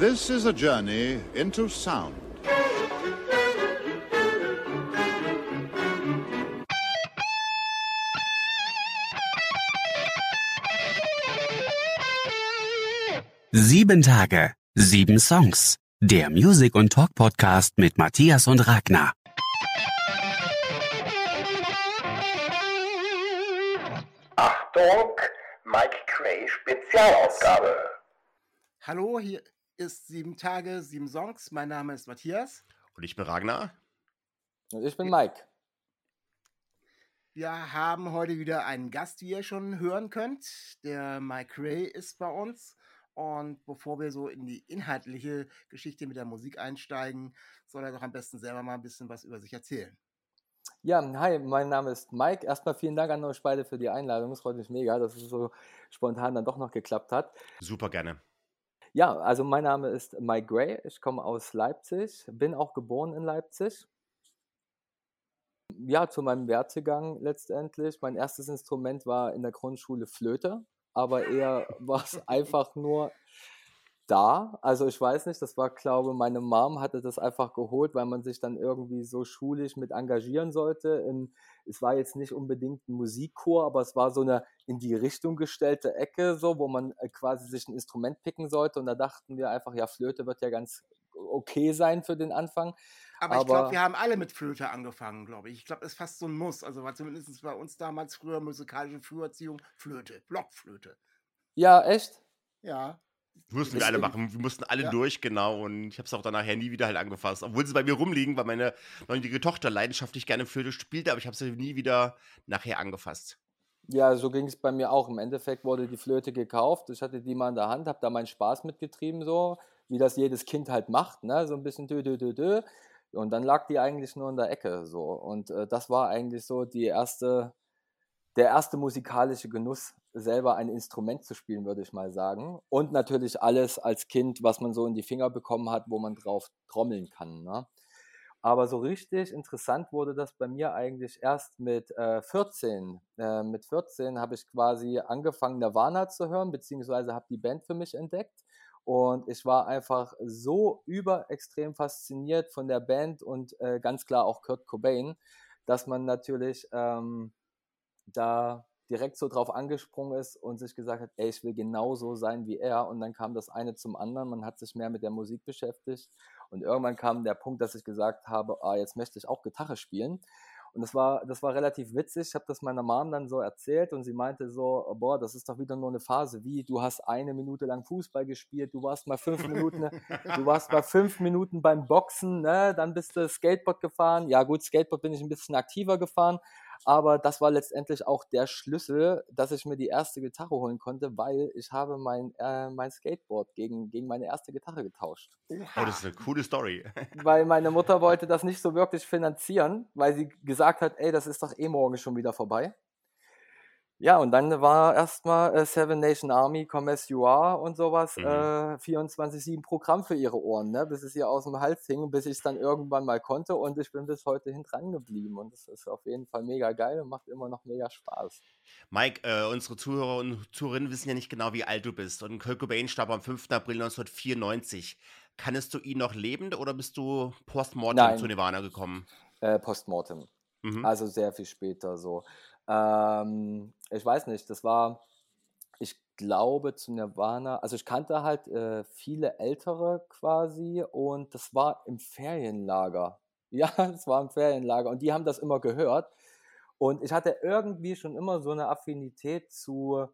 This is a journey into sound. Sieben Tage, sieben Songs. Der Music- und Talk-Podcast mit Matthias und Ragnar. Achtung, Mike Cray Spezialausgabe. Hallo, hier ist sieben Tage, sieben Songs. Mein Name ist Matthias. Und ich bin Ragnar. Und ich bin Mike. Wir haben heute wieder einen Gast, wie ihr schon hören könnt. Der Mike Ray ist bei uns. Und bevor wir so in die inhaltliche Geschichte mit der Musik einsteigen, soll er doch am besten selber mal ein bisschen was über sich erzählen. Ja, hi, mein Name ist Mike. Erstmal vielen Dank an euch beide für die Einladung. Es freut mich mega, dass es so spontan dann doch noch geklappt hat. Super gerne. Ja, also mein Name ist Mike Gray. Ich komme aus Leipzig, bin auch geboren in Leipzig. Ja, zu meinem Wertegang letztendlich. Mein erstes Instrument war in der Grundschule Flöte, aber eher war es einfach nur da. Also ich weiß nicht, das war, glaube meine Mom hatte das einfach geholt, weil man sich dann irgendwie so schulisch mit engagieren sollte. Im, es war jetzt nicht unbedingt ein Musikchor, aber es war so eine in die Richtung gestellte Ecke, so, wo man äh, quasi sich ein Instrument picken sollte. Und da dachten wir einfach, ja, Flöte wird ja ganz okay sein für den Anfang. Aber, ich glaube, wir haben alle mit Flöte angefangen, glaube ich. Ich glaube, es ist fast so ein Muss. Also war zumindest bei uns damals früher musikalische Früherziehung Flöte, Blockflöte. Ja, echt? Ja. Mussten wir alle machen. Wir mussten alle ja. durch, genau. Und ich habe es auch dann nachher nie wieder halt angefasst. Obwohl sie bei mir rumliegen, weil meine neunjährige Tochter leidenschaftlich gerne Flöte spielte, aber ich habe sie nie wieder nachher angefasst. Ja, so ging es bei mir auch. Im Endeffekt wurde die Flöte gekauft. Ich hatte die mal in der Hand, habe da meinen Spaß mitgetrieben, so wie das jedes Kind halt macht, ne? So ein bisschen dö, dö, dö, dö. Und dann lag die eigentlich nur in der Ecke, so. Und äh, das war eigentlich so die erste, der erste musikalische Genuss, selber ein Instrument zu spielen, würde ich mal sagen. Und natürlich alles als Kind, was man so in die Finger bekommen hat, wo man drauf trommeln kann. Ne? Aber so richtig interessant wurde das bei mir eigentlich erst mit äh, 14. Äh, mit 14 habe ich quasi angefangen, Nirvana zu hören, beziehungsweise habe die Band für mich entdeckt. Und ich war einfach so überextrem fasziniert von der Band und äh, ganz klar auch Kurt Cobain, dass man natürlich ähm, da direkt so drauf angesprungen ist und sich gesagt hat, ey, ich will genauso sein wie er. Und dann kam das eine zum anderen. Man hat sich mehr mit der Musik beschäftigt. Und irgendwann kam der Punkt, dass ich gesagt habe, ah, jetzt möchte ich auch Gitarre spielen. Und das war, das war relativ witzig. Ich habe das meiner Mom dann so erzählt und sie meinte so, boah, das ist doch wieder nur eine Phase. Wie, du hast eine Minute lang Fußball gespielt, du warst mal fünf Minuten, du warst mal fünf Minuten beim Boxen, ne? dann bist du Skateboard gefahren. Ja gut, Skateboard bin ich ein bisschen aktiver gefahren, aber das war letztendlich auch der Schlüssel, dass ich mir die erste Gitarre holen konnte, weil ich habe mein, äh, mein Skateboard gegen, gegen meine erste Gitarre getauscht. Oh, das ist eine coole Story. weil meine Mutter wollte das nicht so wirklich finanzieren, weil sie gesagt hat, ey, das ist doch eh morgen schon wieder vorbei. Ja, und dann war erstmal äh, Seven Nation Army, Come As You Are und sowas, mhm. äh, 24-7 Programm für ihre Ohren, ne? bis es ihr aus dem Hals hing, bis ich es dann irgendwann mal konnte und ich bin bis heute dran geblieben und das ist auf jeden Fall mega geil und macht immer noch mega Spaß. Mike, äh, unsere Zuhörer und Zuhörerinnen wissen ja nicht genau, wie alt du bist und Kurt Cobain starb am 5. April 1994. Kannst du ihn noch lebend oder bist du postmortem zu Nirvana gekommen? Äh, postmortem. Mhm. Also sehr viel später so. Ähm, ich weiß nicht, das war, ich glaube zu Nirvana, also ich kannte halt äh, viele Ältere quasi und das war im Ferienlager. Ja, es war im Ferienlager und die haben das immer gehört. Und ich hatte irgendwie schon immer so eine Affinität zu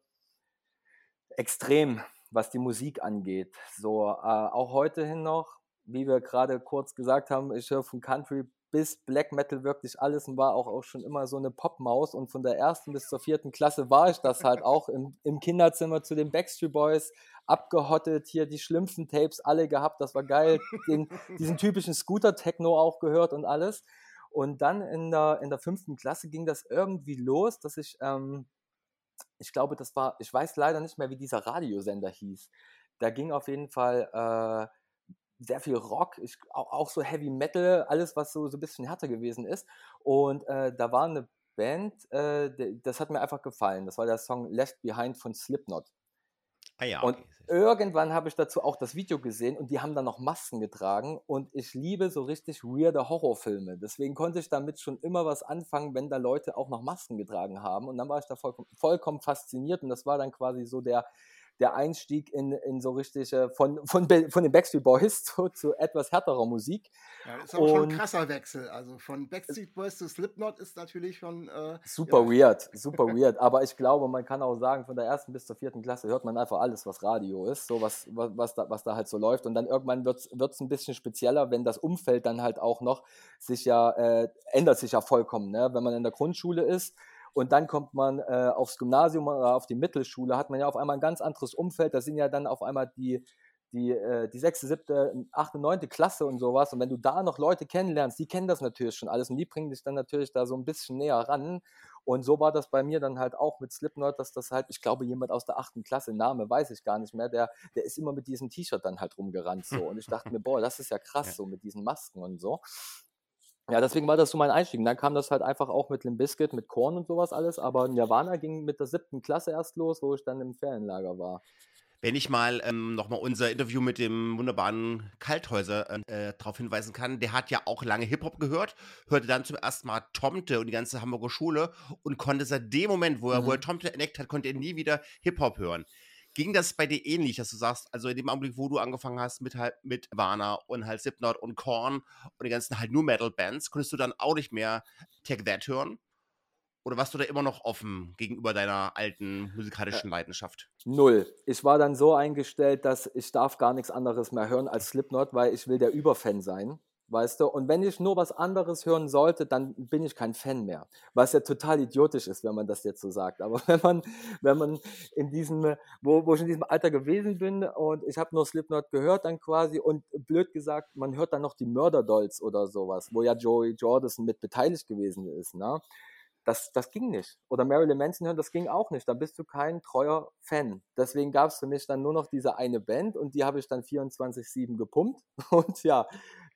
extrem, was die Musik angeht. So, äh, auch heute hin noch, wie wir gerade kurz gesagt haben, ich höre von Country bis Black Metal wirklich alles und war auch, auch schon immer so eine Popmaus und von der ersten bis zur vierten Klasse war ich das halt auch im, im Kinderzimmer zu den Backstreet Boys abgehottet, hier die schlimmsten Tapes alle gehabt, das war geil, den, diesen typischen Scooter-Techno auch gehört und alles. Und dann in der, in der fünften Klasse ging das irgendwie los, dass ich, ähm, ich glaube, das war, ich weiß leider nicht mehr, wie dieser Radiosender hieß. Da ging auf jeden Fall äh, sehr viel Rock, ich, auch, auch, so Heavy Metal, alles, was so, so ein bisschen härter gewesen ist. Und äh, da war eine Band, äh, das hat mir einfach gefallen. Das war der Song Left Behind von Slipknot. Ah ja, okay. Und irgendwann habe ich dazu auch das Video gesehen und die haben dann noch Masken getragen und ich liebe so richtig weirde Horrorfilme. Deswegen konnte ich damit schon immer was anfangen, wenn da Leute auch noch Masken getragen haben und dann war ich da vollkommen, vollkommen fasziniert und das war dann quasi so der der Einstieg in, in so richtig äh, von, von, von den Backstreet Boys zu, zu etwas härterer Musik. Ja, das ist aber schon ein krasser Wechsel. Also von Backstreet Boys zu Slipknot ist natürlich schon. Äh, super ja. weird, super weird. Aber ich glaube, man kann auch sagen, von der ersten bis zur vierten Klasse hört man einfach alles, was Radio ist, so was, was, was, da, was da halt so läuft. Und dann irgendwann wird es ein bisschen spezieller, wenn das Umfeld dann halt auch noch sich ja, äh, ändert sich ja vollkommen. Ne? Wenn man in der Grundschule ist, und dann kommt man äh, aufs Gymnasium oder auf die Mittelschule, hat man ja auf einmal ein ganz anderes Umfeld. Da sind ja dann auf einmal die, die, äh, die sechste, siebte, achte, neunte Klasse und sowas. Und wenn du da noch Leute kennenlernst, die kennen das natürlich schon alles und die bringen dich dann natürlich da so ein bisschen näher ran. Und so war das bei mir dann halt auch mit Slipknot, dass das halt, ich glaube, jemand aus der achten Klasse, Name weiß ich gar nicht mehr, der, der ist immer mit diesem T-Shirt dann halt rumgerannt so. Und ich dachte mir, boah, das ist ja krass, so mit diesen Masken und so. Ja, deswegen war das so mein Einstieg. Und dann kam das halt einfach auch mit Limp Bizkit, mit Korn und sowas alles. Aber Nirvana ging mit der siebten Klasse erst los, wo ich dann im Ferienlager war. Wenn ich mal ähm, nochmal unser Interview mit dem wunderbaren Kalthäuser äh, darauf hinweisen kann, der hat ja auch lange Hip-Hop gehört, hörte dann zum ersten Mal Tomte und die ganze Hamburger Schule und konnte seit dem Moment, wo er, mhm. wo er Tomte entdeckt hat, konnte er nie wieder Hip-Hop hören. Ging das bei dir ähnlich, dass du sagst, also in dem Augenblick, wo du angefangen hast mit halt mit Warner und halt Slipknot und Korn und die ganzen halt nur Metal Bands, konntest du dann auch nicht mehr Take That hören? Oder warst du da immer noch offen gegenüber deiner alten musikalischen Leidenschaft? Null. Ich war dann so eingestellt, dass ich darf gar nichts anderes mehr hören als Slipknot, weil ich will der Überfan sein weißt du? Und wenn ich nur was anderes hören sollte, dann bin ich kein Fan mehr. Was ja total idiotisch ist, wenn man das jetzt so sagt. Aber wenn man, wenn man in diesem, wo, wo ich in diesem Alter gewesen bin und ich habe nur Slipknot gehört dann quasi und blöd gesagt, man hört dann noch die Murder-Dolls oder sowas, wo ja Joey Jordison mit beteiligt gewesen ist, ne? Das, das ging nicht. Oder Marilyn Manson hören, das ging auch nicht. Da bist du kein treuer Fan. Deswegen gab es für mich dann nur noch diese eine Band und die habe ich dann 24-7 gepumpt. Und ja,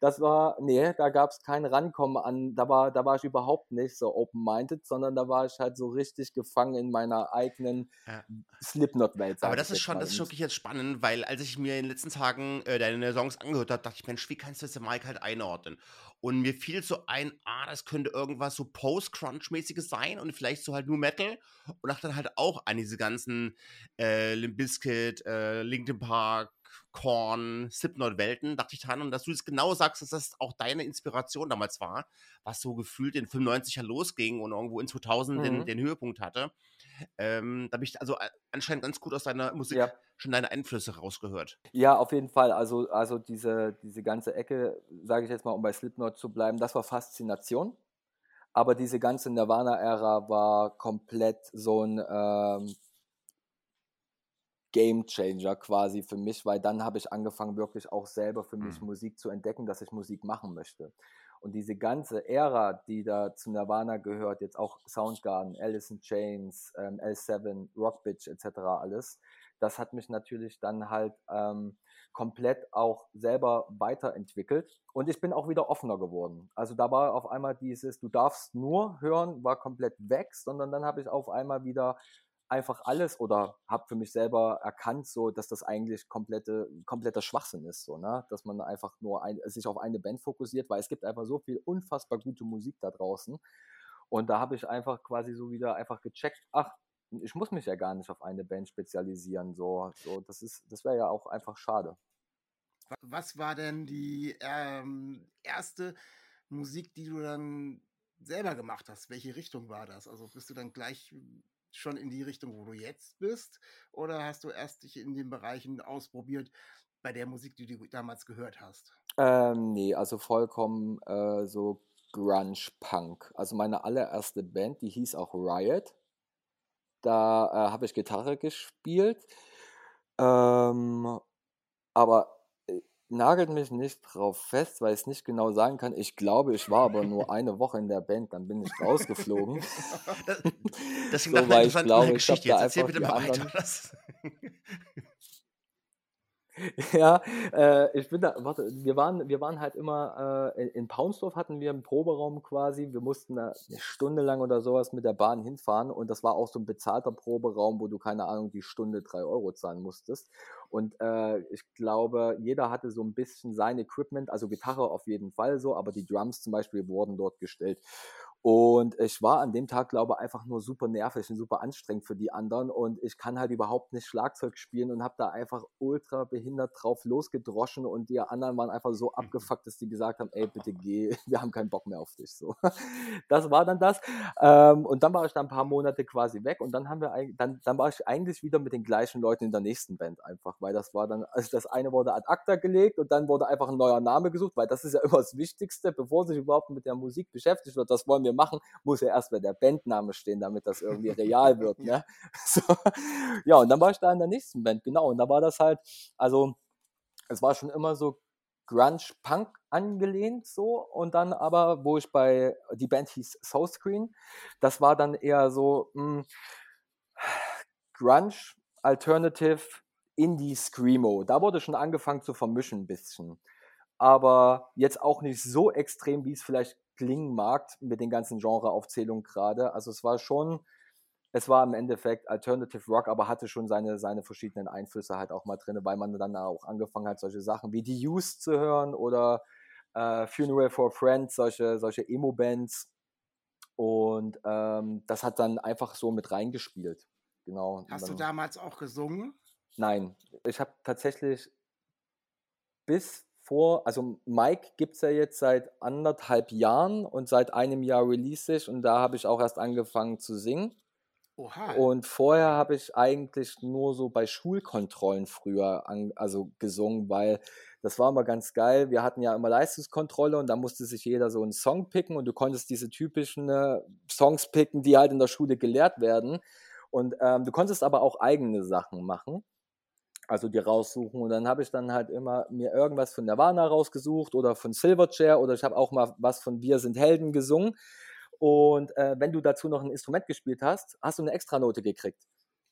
das war, nee, da gab es kein Rankommen an, da war, da war ich überhaupt nicht so open-minded, sondern da war ich halt so richtig gefangen in meiner eigenen ja. Slipknot-Welt. Aber das ist schon, das ist wirklich jetzt spannend, weil als ich mir in den letzten Tagen äh, deine Songs angehört habe, dachte ich, Mensch, wie kannst du das Mike halt einordnen? Und mir fiel so ein, ah, das könnte irgendwas so Post-Crunch-mäßiges sein und vielleicht so halt nur Metal. Und dachte dann halt auch an diese ganzen äh, Limp Bizkit, äh, Linkin Park, Korn, Slipknot-Welten, dachte ich dran. Und dass du es genau sagst, dass das auch deine Inspiration damals war, was so gefühlt in 95er losging und irgendwo in 2000 mhm. den, den, Höhepunkt hatte. Ähm, da habe ich also anscheinend ganz gut aus deiner Musik ja. schon deine Einflüsse rausgehört. Ja, auf jeden Fall. Also, also diese, diese ganze Ecke, sage ich jetzt mal, um bei Slipknot zu bleiben, das war Faszination. Aber diese ganze Nirvana-Ära war komplett so ein ähm, Game Changer quasi für mich, weil dann habe ich angefangen, wirklich auch selber für mich mhm. Musik zu entdecken, dass ich Musik machen möchte. Und diese ganze Ära, die da zu Nirvana gehört, jetzt auch Soundgarden, Alice in Chains, ähm, L7, Rockbitch etc. alles, das hat mich natürlich dann halt ähm, komplett auch selber weiterentwickelt. Und ich bin auch wieder offener geworden. Also da war auf einmal dieses, du darfst nur hören, war komplett weg, sondern dann habe ich auf einmal wieder einfach alles oder habe für mich selber erkannt, so dass das eigentlich komplette, kompletter Schwachsinn ist, so, ne? dass man einfach nur ein, sich auf eine Band fokussiert, weil es gibt einfach so viel unfassbar gute Musik da draußen. Und da habe ich einfach quasi so wieder einfach gecheckt, ach, ich muss mich ja gar nicht auf eine Band spezialisieren. So, so das ist, das wäre ja auch einfach schade. Was war denn die ähm, erste Musik, die du dann selber gemacht hast? Welche Richtung war das? Also bist du dann gleich schon in die Richtung, wo du jetzt bist? Oder hast du erst dich in den Bereichen ausprobiert bei der Musik, die du damals gehört hast? Ähm, nee, also vollkommen äh, so Grunge-Punk. Also meine allererste Band, die hieß auch Riot. Da äh, habe ich Gitarre gespielt. Ähm, aber nagelt mich nicht drauf fest, weil ich es nicht genau sagen kann. Ich glaube, ich war aber nur eine Woche in der Band, dann bin ich rausgeflogen. das, so, einer ich glaube, Geschichte. Jetzt erzähl bitte mal weiter. Ja, äh, ich bin da, warte, wir waren, wir waren halt immer, äh, in, Paunsdorf hatten wir einen Proberaum quasi. Wir mussten eine Stunde lang oder sowas mit der Bahn hinfahren und das war auch so ein bezahlter Proberaum, wo du, keine Ahnung, die Stunde drei Euro zahlen musstest. Und äh, ich glaube, jeder hatte so ein bisschen sein Equipment, also Gitarre auf jeden Fall so, aber die Drums zum Beispiel wurden dort gestellt. Und ich war an dem Tag, glaube ich, einfach nur super nervig und super anstrengend für die anderen. Und ich kann halt überhaupt nicht Schlagzeug spielen und habe da einfach ultra behindert drauf losgedroschen. Und die anderen waren einfach so Mhm. abgefuckt, dass die gesagt haben, ey, bitte geh, wir haben keinen Bock mehr auf dich. So. Das war dann das. Ähm, und dann war ich da ein paar Monate quasi weg. Und dann haben wir dann, dann war ich eigentlich wieder mit den gleichen Leuten in der nächsten Band einfach, weil das war dann, also das eine wurde ad acta gelegt und dann wurde einfach ein neuer Name gesucht, weil das ist ja immer das Wichtigste, bevor sich überhaupt mit der Musik beschäftigt wird, das wollen wir machen, muss ja erst mal der Bandname stehen, damit das irgendwie real wird. Ne? So. Ja, und dann war ich da in der nächsten Band, genau. Und da war das halt, also es war schon immer so Grunge-Punk angelehnt so und dann aber, wo ich bei, die Band hieß Soulscreen, das war dann eher so mh, Grunge, Alternative, Indie, Screamo. Da wurde schon angefangen zu vermischen ein bisschen. Aber jetzt auch nicht so extrem, wie es vielleicht klingen mag mit den ganzen Genreaufzählungen gerade. Also es war schon, es war im Endeffekt Alternative Rock, aber hatte schon seine, seine verschiedenen Einflüsse halt auch mal drin, weil man dann auch angefangen hat, solche Sachen wie die Used zu hören oder äh, Funeral for a Friend, solche, solche Emo-Bands. Und ähm, das hat dann einfach so mit reingespielt. Genau. Hast du damals auch gesungen? Nein, ich habe tatsächlich bis vor, also Mike gibt es ja jetzt seit anderthalb Jahren und seit einem Jahr release ich und da habe ich auch erst angefangen zu singen. Oha. Und vorher habe ich eigentlich nur so bei Schulkontrollen früher an, also gesungen, weil das war immer ganz geil. Wir hatten ja immer Leistungskontrolle und da musste sich jeder so einen Song picken und du konntest diese typischen äh, Songs picken, die halt in der Schule gelehrt werden. Und ähm, du konntest aber auch eigene Sachen machen, also die raussuchen. Und dann habe ich dann halt immer mir irgendwas von Nirvana rausgesucht oder von Silverchair oder ich habe auch mal was von Wir sind Helden gesungen. Und äh, wenn du dazu noch ein Instrument gespielt hast, hast du eine Extranote gekriegt.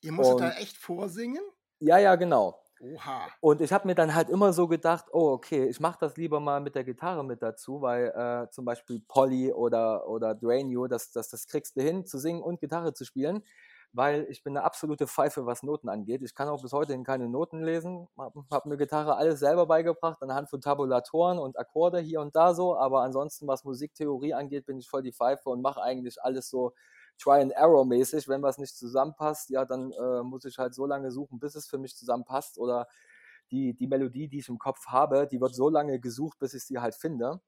Ihr musstet da und- echt vorsingen? Ja, ja, genau. Oha. Und ich habe mir dann halt immer so gedacht, oh, okay, ich mache das lieber mal mit der Gitarre mit dazu, weil äh, zum Beispiel Polly oder, oder Drain You, das, das, das kriegst du hin, zu singen und Gitarre zu spielen, weil ich bin eine absolute Pfeife, was Noten angeht. Ich kann auch bis heute keine Noten lesen, habe hab mir Gitarre alles selber beigebracht, anhand von Tabulatoren und Akkorde hier und da so, aber ansonsten, was Musiktheorie angeht, bin ich voll die Pfeife und mache eigentlich alles so Try and Error mäßig. Wenn was nicht zusammenpasst, ja, dann äh, muss ich halt so lange suchen, bis es für mich zusammenpasst. Oder die, die Melodie, die ich im Kopf habe, die wird so lange gesucht, bis ich sie halt finde.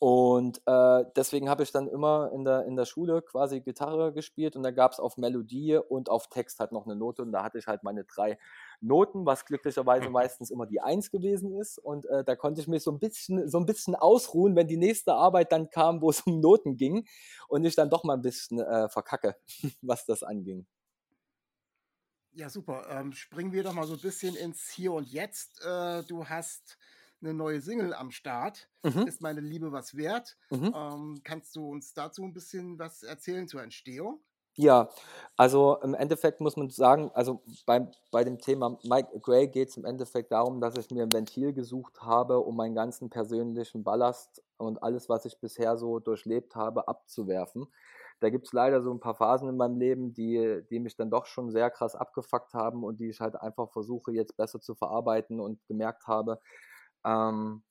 Und äh, deswegen habe ich dann immer in der, in der Schule quasi Gitarre gespielt und da gab es auf Melodie und auf Text halt noch eine Note und da hatte ich halt meine drei Noten, was glücklicherweise meistens immer die Eins gewesen ist und äh, da konnte ich mich so ein bisschen so ein bisschen ausruhen, wenn die nächste Arbeit dann kam, wo es um Noten ging und ich dann doch mal ein bisschen äh, verkacke, was das anging. Ja, super. Ähm, springen wir doch mal so ein bisschen ins Hier und Jetzt. Äh, du hast eine neue Single am Start. Mhm. Ist meine Liebe was wert? Mhm. Ähm, kannst du uns dazu ein bisschen was erzählen zur Entstehung? Ja, also im Endeffekt muss man sagen, also bei, bei dem Thema Mike Gray geht es im Endeffekt darum, dass ich mir ein Ventil gesucht habe, um meinen ganzen persönlichen Ballast und alles, was ich bisher so durchlebt habe, abzuwerfen. Da gibt es leider so ein paar Phasen in meinem Leben, die, die mich dann doch schon sehr krass abgefuckt haben und die ich halt einfach versuche jetzt besser zu verarbeiten und gemerkt habe, ähm,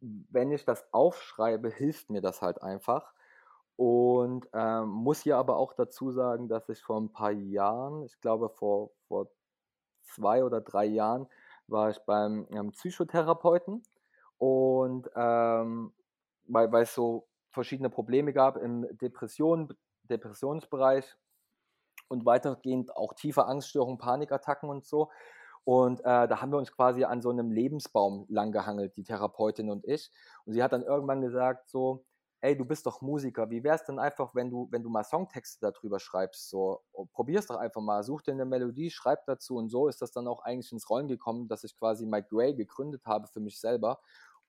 wenn ich das aufschreibe, hilft mir das halt einfach. Und ähm, muss hier aber auch dazu sagen, dass ich vor ein paar Jahren, ich glaube vor, vor zwei oder drei Jahren, war ich beim ähm, Psychotherapeuten und ähm, weil, weil es so verschiedene Probleme gab im Depression, Depressionsbereich und weitergehend auch tiefe Angststörungen, Panikattacken und so. Und äh, da haben wir uns quasi an so einem Lebensbaum langgehangelt, die Therapeutin und ich. Und sie hat dann irgendwann gesagt so, ey, du bist doch Musiker, wie wär's denn einfach, wenn du, wenn du mal Songtexte darüber schreibst, so, oh, probier's doch einfach mal, such dir eine Melodie, schreib dazu. Und so ist das dann auch eigentlich ins Rollen gekommen, dass ich quasi Mike Gray gegründet habe für mich selber,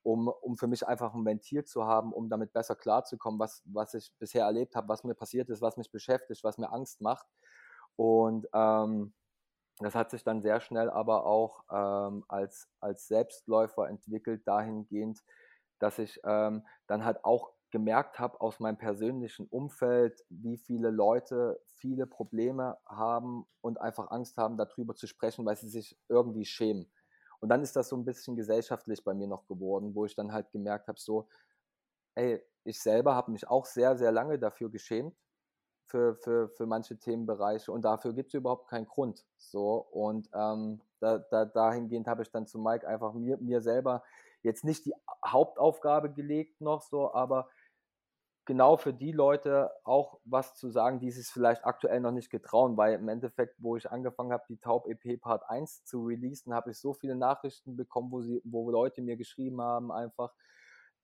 um, um für mich einfach ein Ventil zu haben, um damit besser klarzukommen, was, was ich bisher erlebt habe, was mir passiert ist, was mich beschäftigt, was mir Angst macht. Und ähm, das hat sich dann sehr schnell aber auch ähm, als, als Selbstläufer entwickelt, dahingehend, dass ich ähm, dann halt auch gemerkt habe aus meinem persönlichen Umfeld, wie viele Leute viele Probleme haben und einfach Angst haben, darüber zu sprechen, weil sie sich irgendwie schämen. Und dann ist das so ein bisschen gesellschaftlich bei mir noch geworden, wo ich dann halt gemerkt habe, so, ey, ich selber habe mich auch sehr, sehr lange dafür geschämt, für, für, für manche Themenbereiche und dafür gibt es überhaupt keinen Grund. So und ähm, da, da, dahingehend habe ich dann zu Mike einfach mir, mir selber jetzt nicht die Hauptaufgabe gelegt noch so, aber genau für die Leute auch was zu sagen, die sich vielleicht aktuell noch nicht getrauen, weil im Endeffekt, wo ich angefangen habe, die Taub EP Part 1 zu releasen, habe ich so viele Nachrichten bekommen, wo sie, wo Leute mir geschrieben haben, einfach,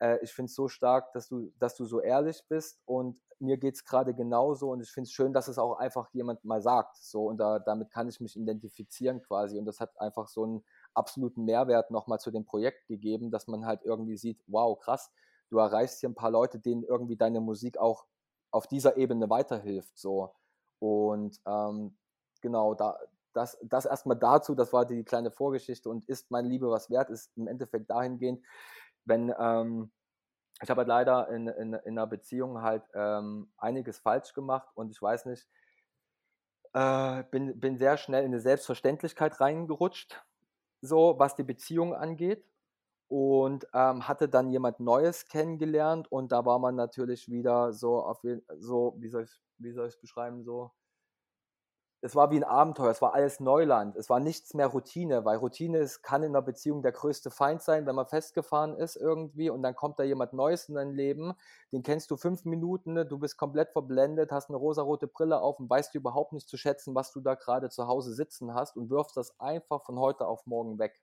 äh, ich finde es so stark, dass du, dass du so ehrlich bist und mir geht es gerade genauso und ich finde es schön, dass es auch einfach jemand mal sagt. So, und da, damit kann ich mich identifizieren quasi. Und das hat einfach so einen absoluten Mehrwert nochmal zu dem Projekt gegeben, dass man halt irgendwie sieht, wow, krass, du erreichst hier ein paar Leute, denen irgendwie deine Musik auch auf dieser Ebene weiterhilft. So. Und ähm, genau, da, das, das erstmal dazu, das war die kleine Vorgeschichte und ist meine Liebe was wert, ist im Endeffekt dahingehend, wenn ähm, ich habe halt leider in, in, in einer Beziehung halt ähm, einiges falsch gemacht und ich weiß nicht, äh, bin, bin sehr schnell in eine Selbstverständlichkeit reingerutscht, so was die Beziehung angeht und ähm, hatte dann jemand Neues kennengelernt und da war man natürlich wieder so auf so wie soll ich wie soll ich beschreiben so es war wie ein Abenteuer, es war alles Neuland, es war nichts mehr Routine, weil Routine ist, kann in einer Beziehung der größte Feind sein, wenn man festgefahren ist irgendwie und dann kommt da jemand Neues in dein Leben, den kennst du fünf Minuten, ne, du bist komplett verblendet, hast eine rosarote Brille auf und weißt überhaupt nicht zu schätzen, was du da gerade zu Hause sitzen hast und wirfst das einfach von heute auf morgen weg.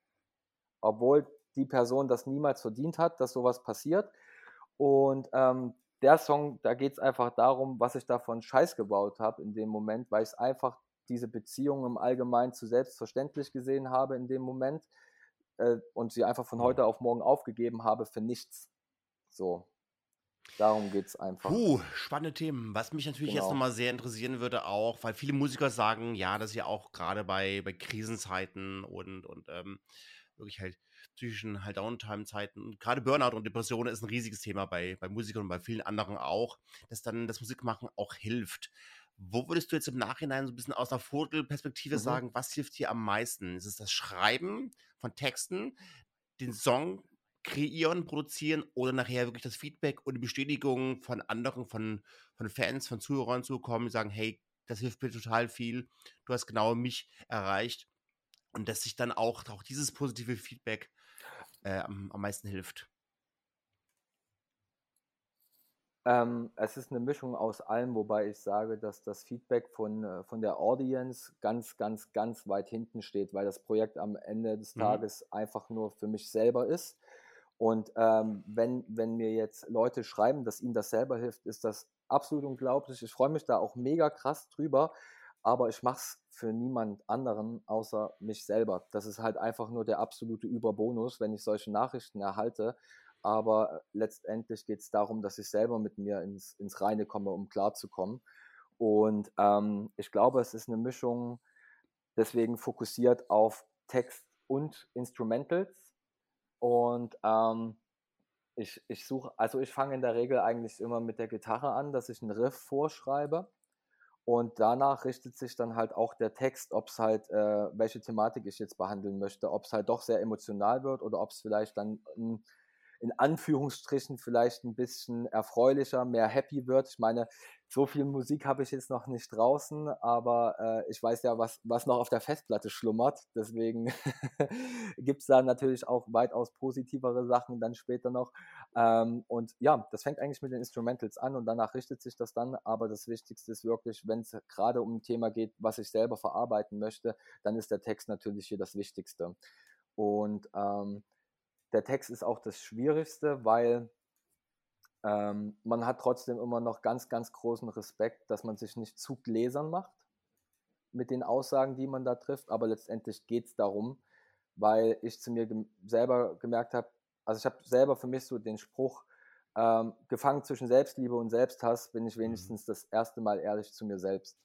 Obwohl die Person das niemals verdient hat, dass sowas passiert. Und ähm, der Song, da geht es einfach darum, was ich da von Scheiß gebaut habe in dem Moment, weil ich es einfach diese Beziehung im Allgemeinen zu selbstverständlich gesehen habe in dem Moment äh, und sie einfach von heute auf morgen aufgegeben habe für nichts. So. Darum geht es einfach. Puh, spannende Themen. Was mich natürlich genau. jetzt nochmal sehr interessieren würde, auch, weil viele Musiker sagen, ja, dass ja auch gerade bei, bei Krisenzeiten und, und ähm, wirklich halt psychischen halt Downtime-Zeiten gerade Burnout und Depressionen ist ein riesiges Thema bei, bei Musikern und bei vielen anderen auch, dass dann das Musikmachen auch hilft. Wo würdest du jetzt im Nachhinein so ein bisschen aus der Vogelperspektive mhm. sagen, was hilft dir am meisten? Ist es das Schreiben von Texten, den Song kreieren, produzieren oder nachher wirklich das Feedback und die Bestätigung von anderen, von, von Fans, von Zuhörern zu bekommen, die sagen, hey, das hilft mir total viel, du hast genau mich erreicht und dass sich dann auch, auch dieses positive Feedback äh, am, am meisten hilft. Ähm, es ist eine Mischung aus allem, wobei ich sage, dass das Feedback von, äh, von der Audience ganz, ganz, ganz weit hinten steht, weil das Projekt am Ende des mhm. Tages einfach nur für mich selber ist. Und ähm, wenn, wenn mir jetzt Leute schreiben, dass ihnen das selber hilft, ist das absolut unglaublich. Ich freue mich da auch mega krass drüber, aber ich mache es für niemand anderen außer mich selber. Das ist halt einfach nur der absolute Überbonus, wenn ich solche Nachrichten erhalte aber letztendlich geht es darum, dass ich selber mit mir ins, ins Reine komme, um klarzukommen. Und ähm, ich glaube, es ist eine Mischung, deswegen fokussiert auf Text und Instrumentals. Und ähm, ich, ich suche, also ich fange in der Regel eigentlich immer mit der Gitarre an, dass ich einen Riff vorschreibe. Und danach richtet sich dann halt auch der Text, ob es halt, äh, welche Thematik ich jetzt behandeln möchte, ob es halt doch sehr emotional wird oder ob es vielleicht dann ein in Anführungsstrichen vielleicht ein bisschen erfreulicher, mehr happy wird. Ich meine, so viel Musik habe ich jetzt noch nicht draußen, aber äh, ich weiß ja, was, was noch auf der Festplatte schlummert. Deswegen gibt es da natürlich auch weitaus positivere Sachen dann später noch. Ähm, und ja, das fängt eigentlich mit den Instrumentals an und danach richtet sich das dann. Aber das Wichtigste ist wirklich, wenn es gerade um ein Thema geht, was ich selber verarbeiten möchte, dann ist der Text natürlich hier das Wichtigste. Und ähm, der Text ist auch das Schwierigste, weil ähm, man hat trotzdem immer noch ganz, ganz großen Respekt, dass man sich nicht zu gläsern macht mit den Aussagen, die man da trifft. Aber letztendlich geht es darum, weil ich zu mir gem selber gemerkt habe, also ich habe selber für mich so den Spruch, ähm, gefangen zwischen Selbstliebe und Selbsthass bin ich mhm. wenigstens das erste Mal ehrlich zu mir selbst.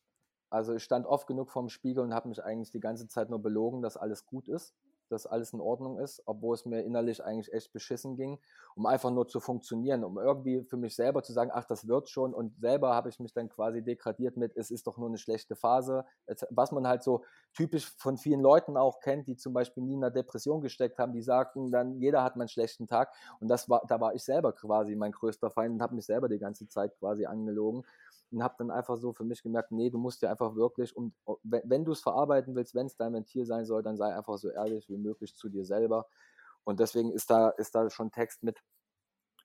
Also ich stand oft genug vorm Spiegel und habe mich eigentlich die ganze Zeit nur belogen, dass alles gut ist dass alles in Ordnung ist, obwohl es mir innerlich eigentlich echt beschissen ging, um einfach nur zu funktionieren, um irgendwie für mich selber zu sagen, ach, das wird schon. Und selber habe ich mich dann quasi degradiert mit, es ist doch nur eine schlechte Phase. Was man halt so typisch von vielen Leuten auch kennt, die zum Beispiel nie in einer Depression gesteckt haben, die sagten dann, jeder hat mal einen schlechten Tag. Und das war, da war ich selber quasi mein größter Feind und habe mich selber die ganze Zeit quasi angelogen und habe dann einfach so für mich gemerkt, nee, du musst ja einfach wirklich, um, wenn, wenn du es verarbeiten willst, wenn es dein Ventil sein soll, dann sei einfach so ehrlich wie möglich zu dir selber. Und deswegen ist da, ist da schon Text mit,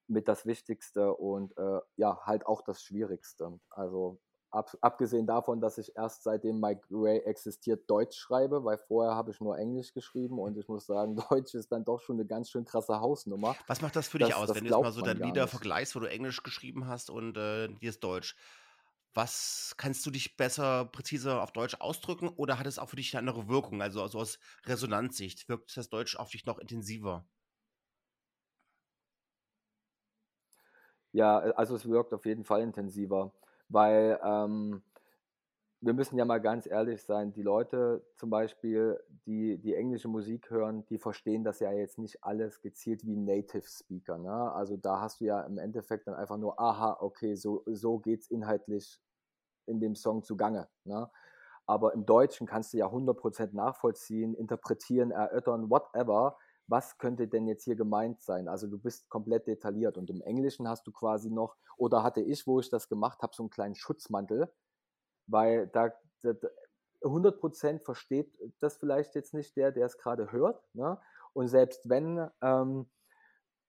mit das Wichtigste und äh, ja, halt auch das Schwierigste. Also ab, abgesehen davon, dass ich erst seitdem Mike Ray existiert Deutsch schreibe, weil vorher habe ich nur Englisch geschrieben und ich muss sagen, Deutsch ist dann doch schon eine ganz schön krasse Hausnummer. Was macht das für dich das, aus, das wenn du jetzt mal so deine Lieder vergleichst, wo du Englisch geschrieben hast und äh, dir ist Deutsch? Was kannst du dich besser, präziser auf Deutsch ausdrücken oder hat es auch für dich eine andere Wirkung? Also, also aus Resonanzsicht, wirkt das Deutsch auf dich noch intensiver? Ja, äh, also es wirkt auf jeden Fall intensiver, weil ähm, wir müssen ja mal ganz ehrlich sein, die Leute zum Beispiel, die die englische Musik hören, die verstehen das ja jetzt nicht alles gezielt wie Native Speaker. Ne? Also da hast du ja im Endeffekt dann einfach nur, aha, okay, so, so es inhaltlich in dem Song zugange. Ne? Aber im Deutschen kannst du ja 100% nachvollziehen, interpretieren, erörtern, whatever. Was könnte denn jetzt hier gemeint sein? Also du bist komplett detailliert und im Englischen hast du quasi noch, oder hatte ich, wo ich das gemacht habe, so einen kleinen Schutzmantel, weil da, da 100% versteht das vielleicht jetzt nicht der, der es gerade hört. Ne? Und selbst wenn, ähm,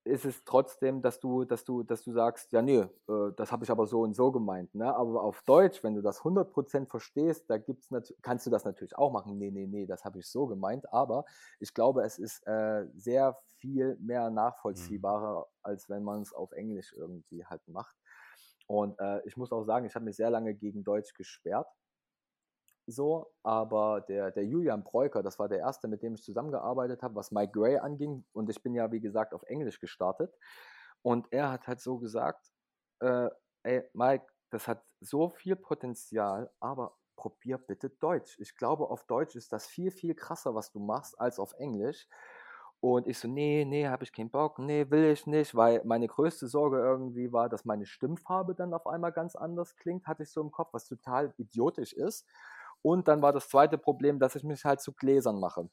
ist es trotzdem, dass du, dass du, dass du sagst, ja, nee, äh, das habe ich aber so und so gemeint. Ne? Aber auf Deutsch, wenn du das 100% verstehst, da gibt's kannst du das natürlich auch machen. Nee, nee, nee, das habe ich so gemeint. Aber ich glaube, es ist äh, sehr viel mehr nachvollziehbarer, mhm. als wenn man es auf Englisch irgendwie halt macht. Und äh, ich muss auch sagen, ich habe mich sehr lange gegen Deutsch gesperrt. So, aber der, der Julian Breuker, das war der erste, mit dem ich zusammengearbeitet habe, was Mike Gray anging. Und ich bin ja, wie gesagt, auf Englisch gestartet. Und er hat halt so gesagt: äh, Ey, Mike, das hat so viel Potenzial, aber probier bitte Deutsch. Ich glaube, auf Deutsch ist das viel, viel krasser, was du machst, als auf Englisch. Und ich so, nee, nee, habe ich keinen Bock, nee, will ich nicht, weil meine größte Sorge irgendwie war, dass meine Stimmfarbe dann auf einmal ganz anders klingt, hatte ich so im Kopf, was total idiotisch ist. Und dann war das zweite Problem, dass ich mich halt zu Gläsern mache.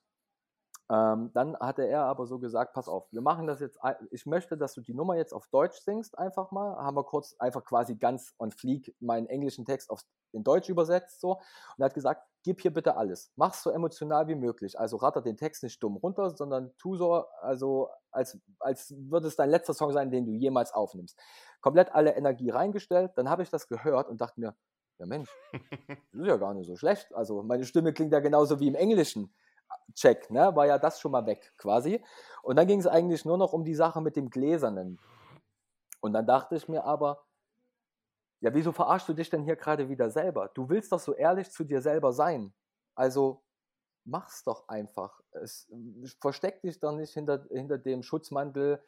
Ähm, dann hatte er aber so gesagt, pass auf, wir machen das jetzt, ich möchte, dass du die Nummer jetzt auf Deutsch singst, einfach mal. Haben wir kurz einfach quasi ganz on fleek meinen englischen Text auf, in Deutsch übersetzt so. Und er hat gesagt, gib hier bitte alles. Mach es so emotional wie möglich. Also ratter den Text nicht dumm runter, sondern tu so, also als, als würde es dein letzter Song sein, den du jemals aufnimmst. Komplett alle Energie reingestellt. Dann habe ich das gehört und dachte mir, ja Mensch, das ist ja gar nicht so schlecht. Also meine Stimme klingt ja genauso wie im Englischen. Check, ne? War ja das schon mal weg quasi. Und dann ging es eigentlich nur noch um die Sache mit dem Gläsernen. Und dann dachte ich mir aber, ja, wieso verarschst du dich denn hier gerade wieder selber? Du willst doch so ehrlich zu dir selber sein. Also mach's doch einfach. Es, versteck dich doch nicht hinter, hinter dem Schutzmantel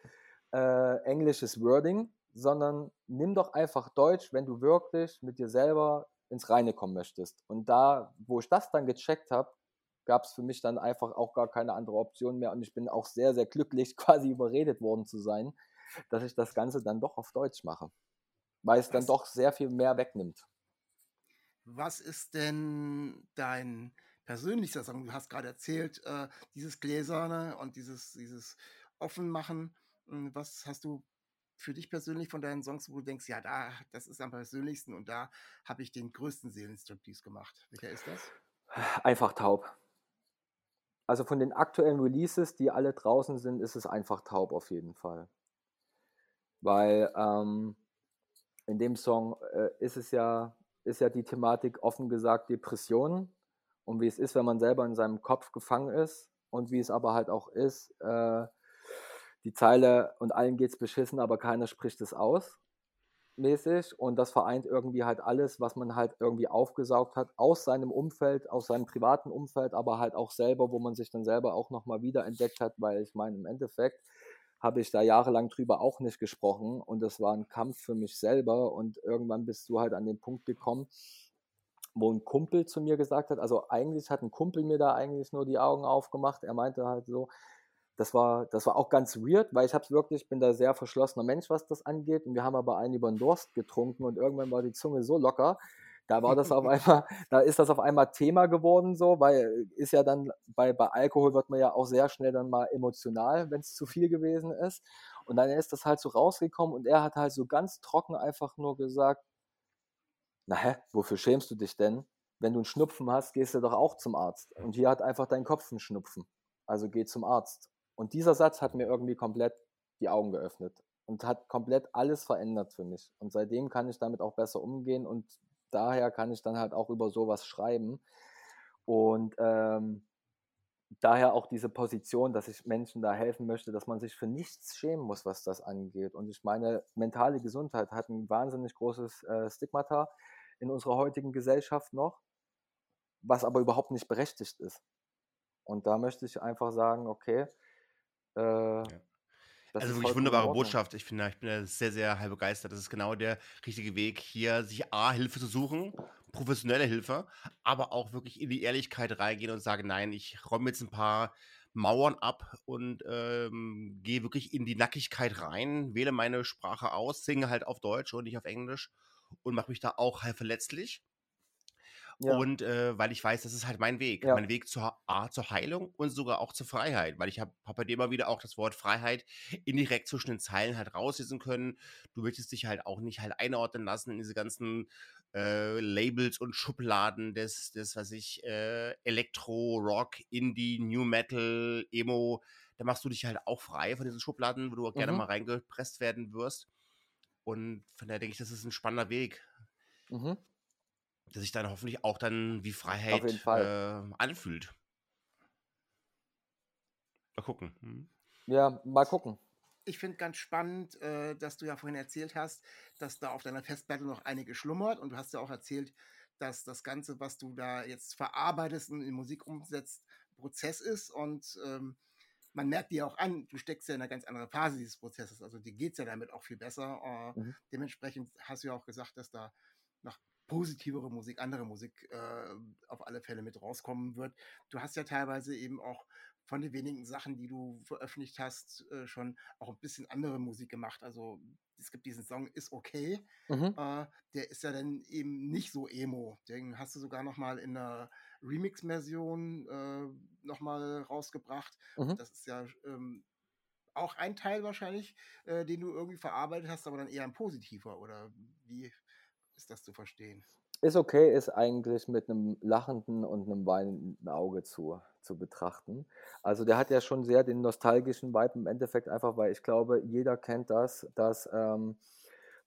äh, englisches Wording, sondern nimm doch einfach Deutsch, wenn du wirklich mit dir selber ins Reine kommen möchtest. Und da, wo ich das dann gecheckt habe, gab es für mich dann einfach auch gar keine andere Option mehr. Und ich bin auch sehr, sehr glücklich, quasi überredet worden zu sein, dass ich das Ganze dann doch auf Deutsch mache weil es dann doch sehr viel mehr wegnimmt. Was ist denn dein persönlichster Song? Du hast gerade erzählt, äh, dieses Gläserne und dieses, dieses Offenmachen. Hm, was hast du für dich persönlich von deinen Songs, wo du denkst, ja, da, das ist am persönlichsten und da habe ich den größten Seelenstriptease gemacht? Welcher ist das? Einfach taub. Also von den aktuellen Releases, die alle draußen sind, ist es einfach taub auf jeden Fall. Weil ähm, in dem Song äh, ist es ja, ist ja die Thematik offen gesagt Depressionen und wie es ist, wenn man selber in seinem Kopf gefangen ist und wie es aber halt auch ist, äh, die Zeile und allen geht's beschissen, aber keiner spricht es aus mäßig. Und das vereint irgendwie halt alles, was man halt irgendwie aufgesaugt hat aus seinem Umfeld, aus seinem privaten Umfeld, aber halt auch selber, wo man sich dann selber auch nochmal wieder entdeckt hat, weil ich meine, im Endeffekt habe ich da jahrelang drüber auch nicht gesprochen und das war ein Kampf für mich selber und irgendwann bist du halt an den Punkt gekommen, wo ein Kumpel zu mir gesagt hat, also eigentlich hat ein Kumpel mir da eigentlich nur die Augen aufgemacht. Er meinte halt so, das war, das war auch ganz weird, weil ich habe es wirklich, bin da sehr verschlossener Mensch, was das angeht. Und wir haben aber einen über den Durst getrunken und irgendwann war die Zunge so locker, da war das auf einmal, da ist das auf einmal Thema geworden, so, weil ist ja dann, bei, bei Alkohol wird man ja auch sehr schnell dann mal emotional, wenn es zu viel gewesen ist. Und dann ist das halt so rausgekommen und er hat halt so ganz trocken einfach nur gesagt, na hä, wofür schämst du dich denn? Wenn du einen Schnupfen hast, gehst du doch auch zum Arzt. Und hier hat einfach dein Kopf einen Schnupfen. Also geh zum Arzt. Und dieser Satz hat mir irgendwie komplett die Augen geöffnet und hat komplett alles verändert für mich. Und seitdem kann ich damit auch besser umgehen und daher kann ich dann halt auch über sowas schreiben. Und ähm, daher auch diese Position, dass ich Menschen da helfen möchte, dass man sich für nichts schämen muss, was das angeht. Und ich meine, mentale Gesundheit hat ein wahnsinnig großes äh, Stigmata in unserer heutigen Gesellschaft noch, was aber überhaupt nicht berechtigt ist. Und da möchte ich einfach sagen, okay, äh, ja. Also wirklich wunderbare Botschaft. Ich finde, ich bin sehr, sehr halb begeistert. Das ist genau der richtige Weg, hier sich A, Hilfe zu suchen, professionelle Hilfe, aber auch wirklich in die Ehrlichkeit reingehen und sagen, nein, ich räume jetzt ein paar Mauern ab und ähm, gehe wirklich in die Nackigkeit rein, wähle meine Sprache aus, singe halt auf Deutsch und nicht auf Englisch und mache mich da auch halt verletzlich. Ja. Und äh, weil ich weiß, das ist halt mein Weg. Ja. Mein Weg zur, A, zur Heilung und sogar auch zur Freiheit. Weil ich habe hab bei dir immer wieder auch das Wort Freiheit indirekt zwischen den Zeilen halt rauslesen können. Du möchtest dich halt auch nicht halt einordnen lassen in diese ganzen äh, Labels und Schubladen des, des was ich, äh, Elektro, Rock, Indie, New Metal, Emo. Da machst du dich halt auch frei von diesen Schubladen, wo du auch mhm. gerne mal reingepresst werden wirst. Und von daher denke ich, das ist ein spannender Weg. Mhm der sich dann hoffentlich auch dann wie Freiheit äh, anfühlt. Mal gucken. Hm. Ja, mal gucken. Ich finde ganz spannend, äh, dass du ja vorhin erzählt hast, dass da auf deiner Festplatte noch einige schlummert und du hast ja auch erzählt, dass das Ganze, was du da jetzt verarbeitest und in Musik umsetzt, Prozess ist und ähm, man merkt dir auch an, du steckst ja in einer ganz anderen Phase dieses Prozesses, also dir geht es ja damit auch viel besser. Äh, mhm. Dementsprechend hast du ja auch gesagt, dass da noch positivere Musik, andere Musik äh, auf alle Fälle mit rauskommen wird. Du hast ja teilweise eben auch von den wenigen Sachen, die du veröffentlicht hast, äh, schon auch ein bisschen andere Musik gemacht. Also es gibt diesen Song Ist okay. Mhm. Äh, der ist ja dann eben nicht so emo. Den hast du sogar noch mal in einer Remix-Version äh, noch mal rausgebracht. Mhm. Das ist ja ähm, auch ein Teil wahrscheinlich, äh, den du irgendwie verarbeitet hast, aber dann eher ein positiver. Oder wie ist das zu verstehen? Ist okay, ist eigentlich mit einem lachenden und einem weinenden Auge zu, zu betrachten. Also der hat ja schon sehr den nostalgischen Vibe im Endeffekt, einfach weil ich glaube, jeder kennt das, dass ähm,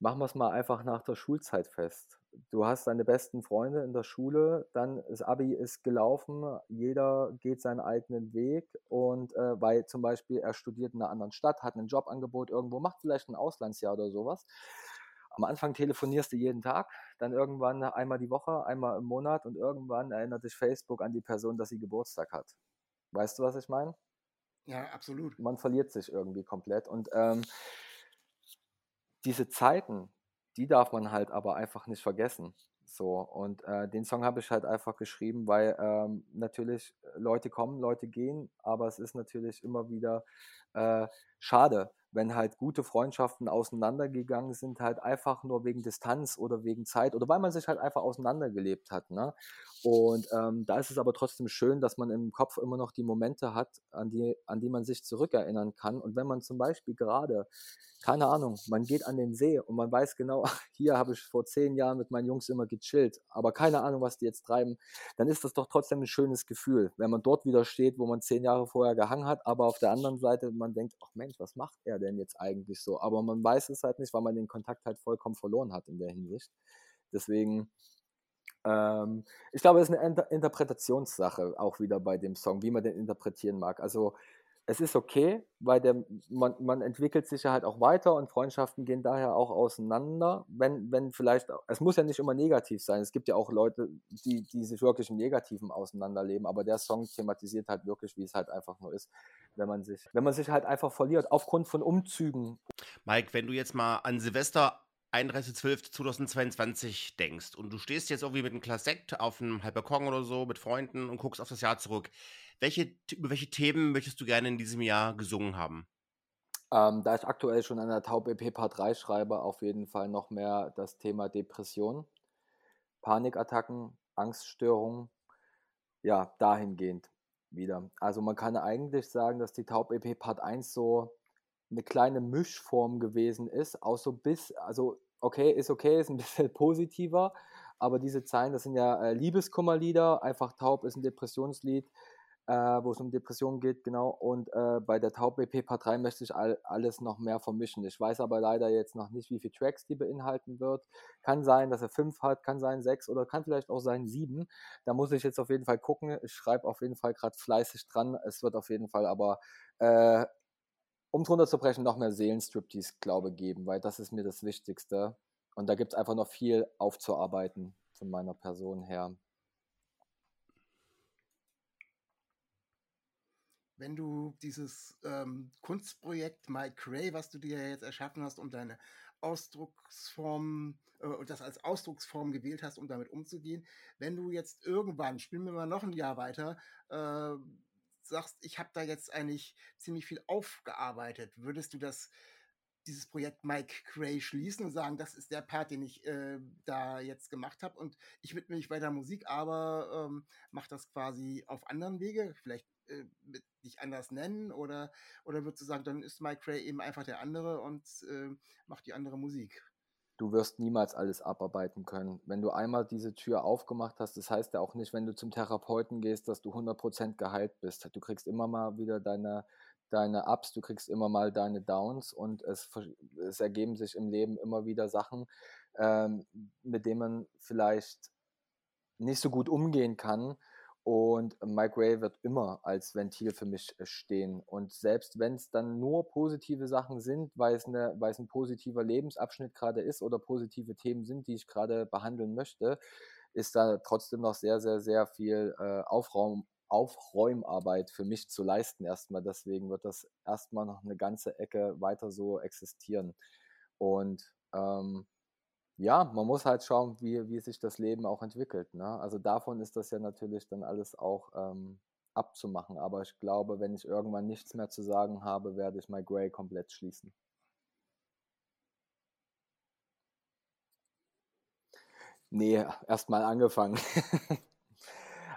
machen wir es mal einfach nach der Schulzeit fest. Du hast deine besten Freunde in der Schule, dann das Abi ist gelaufen, jeder geht seinen eigenen Weg und äh, weil zum Beispiel er studiert in einer anderen Stadt, hat ein Jobangebot irgendwo, macht vielleicht ein Auslandsjahr oder sowas am Anfang telefonierst du jeden Tag, dann irgendwann einmal die Woche, einmal im Monat und irgendwann erinnert dich Facebook an die Person, dass sie Geburtstag hat. Weißt du, was ich meine? Ja, absolut. Man verliert sich irgendwie komplett. Und ähm, diese Zeiten, die darf man halt aber einfach nicht vergessen. So, und äh, den Song habe ich halt einfach geschrieben, weil ähm, natürlich Leute kommen, Leute gehen, aber es ist natürlich immer wieder äh, schade, wenn halt gute Freundschaften auseinandergegangen sind, halt einfach nur wegen Distanz oder wegen Zeit oder weil man sich halt einfach auseinandergelebt hat. Ne? Und ähm, da ist es aber trotzdem schön, dass man im Kopf immer noch die Momente hat, an die, an die man sich zurückerinnern kann. Und wenn man zum Beispiel gerade, keine Ahnung, man geht an den See und man weiß genau, hier habe ich vor zehn Jahren mit meinen Jungs immer gechillt, aber keine Ahnung, was die jetzt treiben, dann ist das doch trotzdem ein schönes Gefühl, wenn man dort wieder steht, wo man zehn Jahre vorher gehangen hat, aber auf der anderen Seite man denkt, ach Mensch, was macht er denn jetzt eigentlich so? Aber man weiß es halt nicht, weil man den Kontakt halt vollkommen verloren hat in der Hinsicht. Deswegen, ähm, ich glaube, es ist eine Inter Interpretationssache auch wieder bei dem Song, wie man den interpretieren mag. Also es ist okay, weil der, man, man entwickelt sich ja halt auch weiter und Freundschaften gehen daher auch auseinander. Wenn, wenn vielleicht, es muss ja nicht immer negativ sein. Es gibt ja auch Leute, die, die sich wirklich im Negativen auseinanderleben, aber der Song thematisiert halt wirklich, wie es halt einfach nur ist, wenn man sich, wenn man sich halt einfach verliert, aufgrund von Umzügen. Mike, wenn du jetzt mal an Silvester 31.12.2022 denkst und du stehst jetzt irgendwie mit einem Glas Sekt auf einem Halbbalkon oder so mit Freunden und guckst auf das Jahr zurück. Welche, über welche Themen möchtest du gerne in diesem Jahr gesungen haben? Ähm, da ich aktuell schon an der Taub EP Part 3 schreibe, auf jeden Fall noch mehr das Thema Depression, Panikattacken, Angststörungen, ja, dahingehend wieder. Also man kann eigentlich sagen, dass die Taub EP Part 1 so eine kleine Mischform gewesen ist, auch so bis, also okay, ist okay, ist ein bisschen positiver, aber diese Zeilen, das sind ja äh, Liebeskummerlieder, einfach Taub ist ein Depressionslied, äh, wo es um Depressionen geht, genau. Und äh, bei der Taub EP Part 3 möchte ich all, alles noch mehr vermischen. Ich weiß aber leider jetzt noch nicht, wie viele Tracks die beinhalten wird. Kann sein, dass er fünf hat, kann sein sechs oder kann vielleicht auch sein sieben. Da muss ich jetzt auf jeden Fall gucken. Ich schreibe auf jeden Fall gerade fleißig dran. Es wird auf jeden Fall aber äh, um es runterzubrechen, noch mehr Seelenstriptease, glaube geben, weil das ist mir das Wichtigste. Und da gibt es einfach noch viel aufzuarbeiten von meiner Person her. Wenn du dieses ähm, Kunstprojekt Mike Cray, was du dir jetzt erschaffen hast, um deine Ausdrucksform äh, das als Ausdrucksform gewählt hast, um damit umzugehen, wenn du jetzt irgendwann, spielen wir mal noch ein Jahr weiter, äh, sagst, ich habe da jetzt eigentlich ziemlich viel aufgearbeitet, würdest du das dieses Projekt Mike Cray schließen und sagen, das ist der Part, den ich äh, da jetzt gemacht habe und ich widme mich weiter Musik, aber ähm, mache das quasi auf anderen Wege, vielleicht äh, dich anders nennen oder oder würdest du sagen, dann ist Mike Cray eben einfach der andere und äh, macht die andere Musik? du wirst niemals alles abarbeiten können. Wenn du einmal diese Tür aufgemacht hast, das heißt ja auch nicht, wenn du zum Therapeuten gehst, dass du 100% geheilt bist. Du kriegst immer mal wieder deine, deine Ups, du kriegst immer mal deine Downs und es, es ergeben sich im Leben immer wieder Sachen, ähm, mit denen man vielleicht nicht so gut umgehen kann. Und Mike Ray wird immer als Ventil für mich äh, stehen. Und selbst wenn es dann nur positive Sachen sind, weil es, eine, weil es ein positiver Lebensabschnitt gerade ist oder positive Themen sind, die ich gerade behandeln möchte, ist da trotzdem noch sehr, sehr, sehr viel äh, Aufraum, Aufräumarbeit für mich zu leisten erstmal. Deswegen wird das erstmal noch eine ganze Ecke weiter so existieren. Und ähm, ja, man muss halt schauen, wie, wie sich das Leben auch entwickelt. Ne? Also davon ist das ja natürlich dann alles auch ähm, abzumachen. Aber ich glaube, wenn ich irgendwann nichts mehr zu sagen habe, werde ich My Grey komplett schließen. Nee, erst mal angefangen.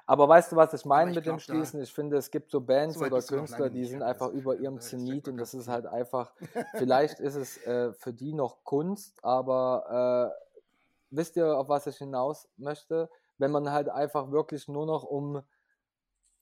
Aber weißt du, was ich meine mit dem Schließen? Ich finde, es gibt so Bands so oder Künstler, die sind einfach über ihrem Zenit und das ist halt einfach, vielleicht ist es äh, für die noch Kunst, aber äh, wisst ihr, auf was ich hinaus möchte? Wenn man halt einfach wirklich nur noch um,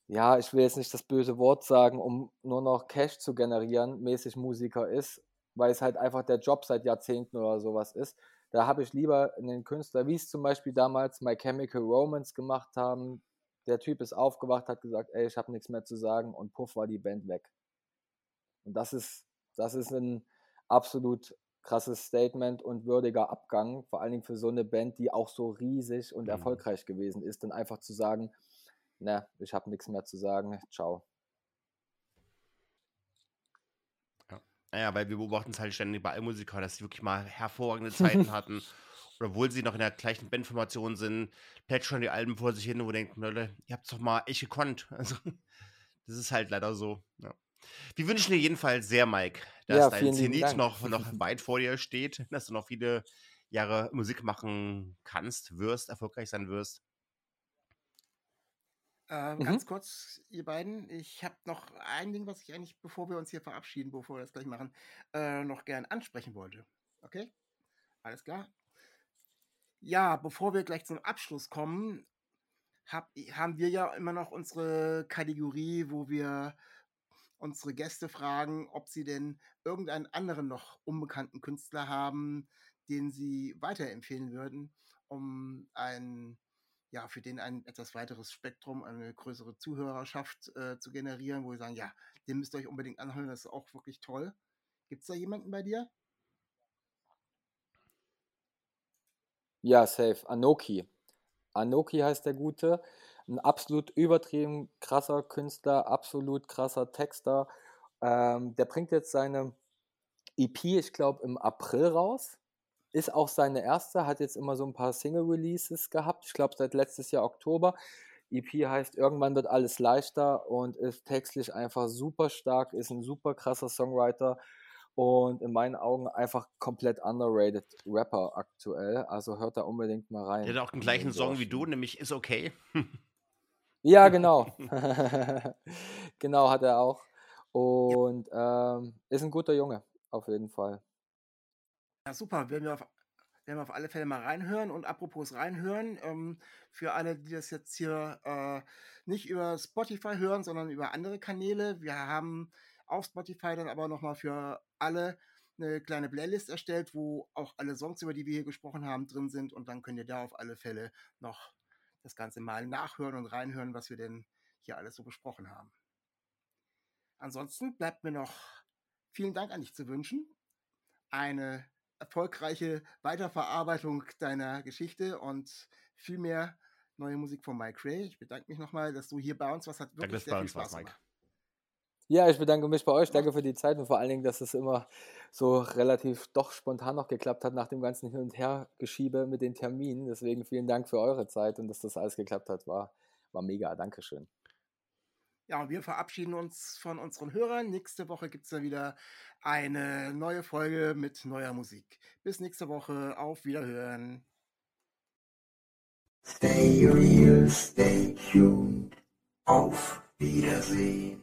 ja, ich will jetzt nicht das böse Wort sagen, um nur noch Cash zu generieren, mäßig Musiker ist, weil es halt einfach der Job seit Jahrzehnten oder sowas ist. Da habe ich lieber einen Künstler, wie es zum Beispiel damals My Chemical Romance gemacht haben, der Typ ist aufgewacht, hat gesagt, ey, ich habe nichts mehr zu sagen und puff war die Band weg. Und das ist, das ist ein absolut krasses Statement und würdiger Abgang, vor allen Dingen für so eine Band, die auch so riesig und mhm. erfolgreich gewesen ist, dann einfach zu sagen, ne, ich habe nichts mehr zu sagen, ciao. Ja. Naja, weil wir beobachten es halt ständig bei allen Musikern, dass sie wirklich mal hervorragende Zeiten hatten obwohl sie noch in der gleichen Bandformation sind, plätschern die Alben vor sich hin, wo denkt, Leute, ihr habt es doch mal echt gekonnt. Also, das ist halt leider so. Ja. Wir wünschen dir jedenfalls sehr, Mike, dass ja, dein Zenit noch, noch weit vor dir steht, dass du noch viele Jahre Musik machen kannst, wirst, erfolgreich sein wirst. Äh, mhm. Ganz kurz, ihr beiden, ich habe noch ein Ding, was ich eigentlich, bevor wir uns hier verabschieden, bevor wir das gleich machen, äh, noch gern ansprechen wollte. Okay? Alles klar? Ja, bevor wir gleich zum Abschluss kommen, hab, haben wir ja immer noch unsere Kategorie, wo wir unsere Gäste fragen, ob sie denn irgendeinen anderen noch unbekannten Künstler haben, den sie weiterempfehlen würden, um ein, ja, für den ein etwas weiteres Spektrum, eine größere Zuhörerschaft äh, zu generieren, wo sie sagen, ja, den müsst ihr euch unbedingt anhören, das ist auch wirklich toll. Gibt es da jemanden bei dir? Ja, safe. Anoki. Anoki heißt der Gute. Ein absolut übertrieben krasser Künstler, absolut krasser Texter. Ähm, der bringt jetzt seine EP, ich glaube, im April raus. ist auch seine erste, hat jetzt immer so ein paar Single-Releases gehabt. Ich glaube, seit letztes Jahr Oktober. EP heißt Irgendwann wird alles leichter und ist textlich einfach super stark, ist ein super krasser Songwriter und in meinen Augen einfach komplett underrated Rapper aktuell. Also hört da unbedingt mal rein. Der hat auch den gleichen Song wie du, nämlich ist okay. ja, genau. genau hat er auch. Und ähm, ist ein guter Junge, auf jeden Fall. Ja, super. Werden wir auf, werden wir auf alle Fälle mal reinhören. Und apropos reinhören, ähm, für alle, die das jetzt hier äh, nicht über Spotify hören, sondern über andere Kanäle, wir haben auf Spotify dann aber nochmal für alle eine kleine Playlist erstellt, wo auch alle Songs, über die wir hier gesprochen haben, drin sind. Und dann könnt ihr da auf alle Fälle noch das Ganze mal nachhören und reinhören, was wir denn hier alles so besprochen haben. Ansonsten bleibt mir noch vielen Dank an dich zu wünschen. Eine erfolgreiche Weiterverarbeitung deiner Geschichte und viel mehr neue Musik von Mike Ray. Ich bedanke mich nochmal, dass du hier bei uns was hat wirklich Danke, sehr viel Spaß gemacht. Ja, ich bedanke mich bei euch. Danke für die Zeit und vor allen Dingen, dass es immer so relativ doch spontan noch geklappt hat nach dem ganzen Hin- und Hergeschiebe mit den Terminen. Deswegen vielen Dank für eure Zeit und dass das alles geklappt hat. War, war mega. Dankeschön. Ja, und wir verabschieden uns von unseren Hörern. Nächste Woche gibt es ja wieder eine neue Folge mit neuer Musik. Bis nächste Woche. Auf Wiederhören. Stay real, stay tuned. Auf Wiedersehen.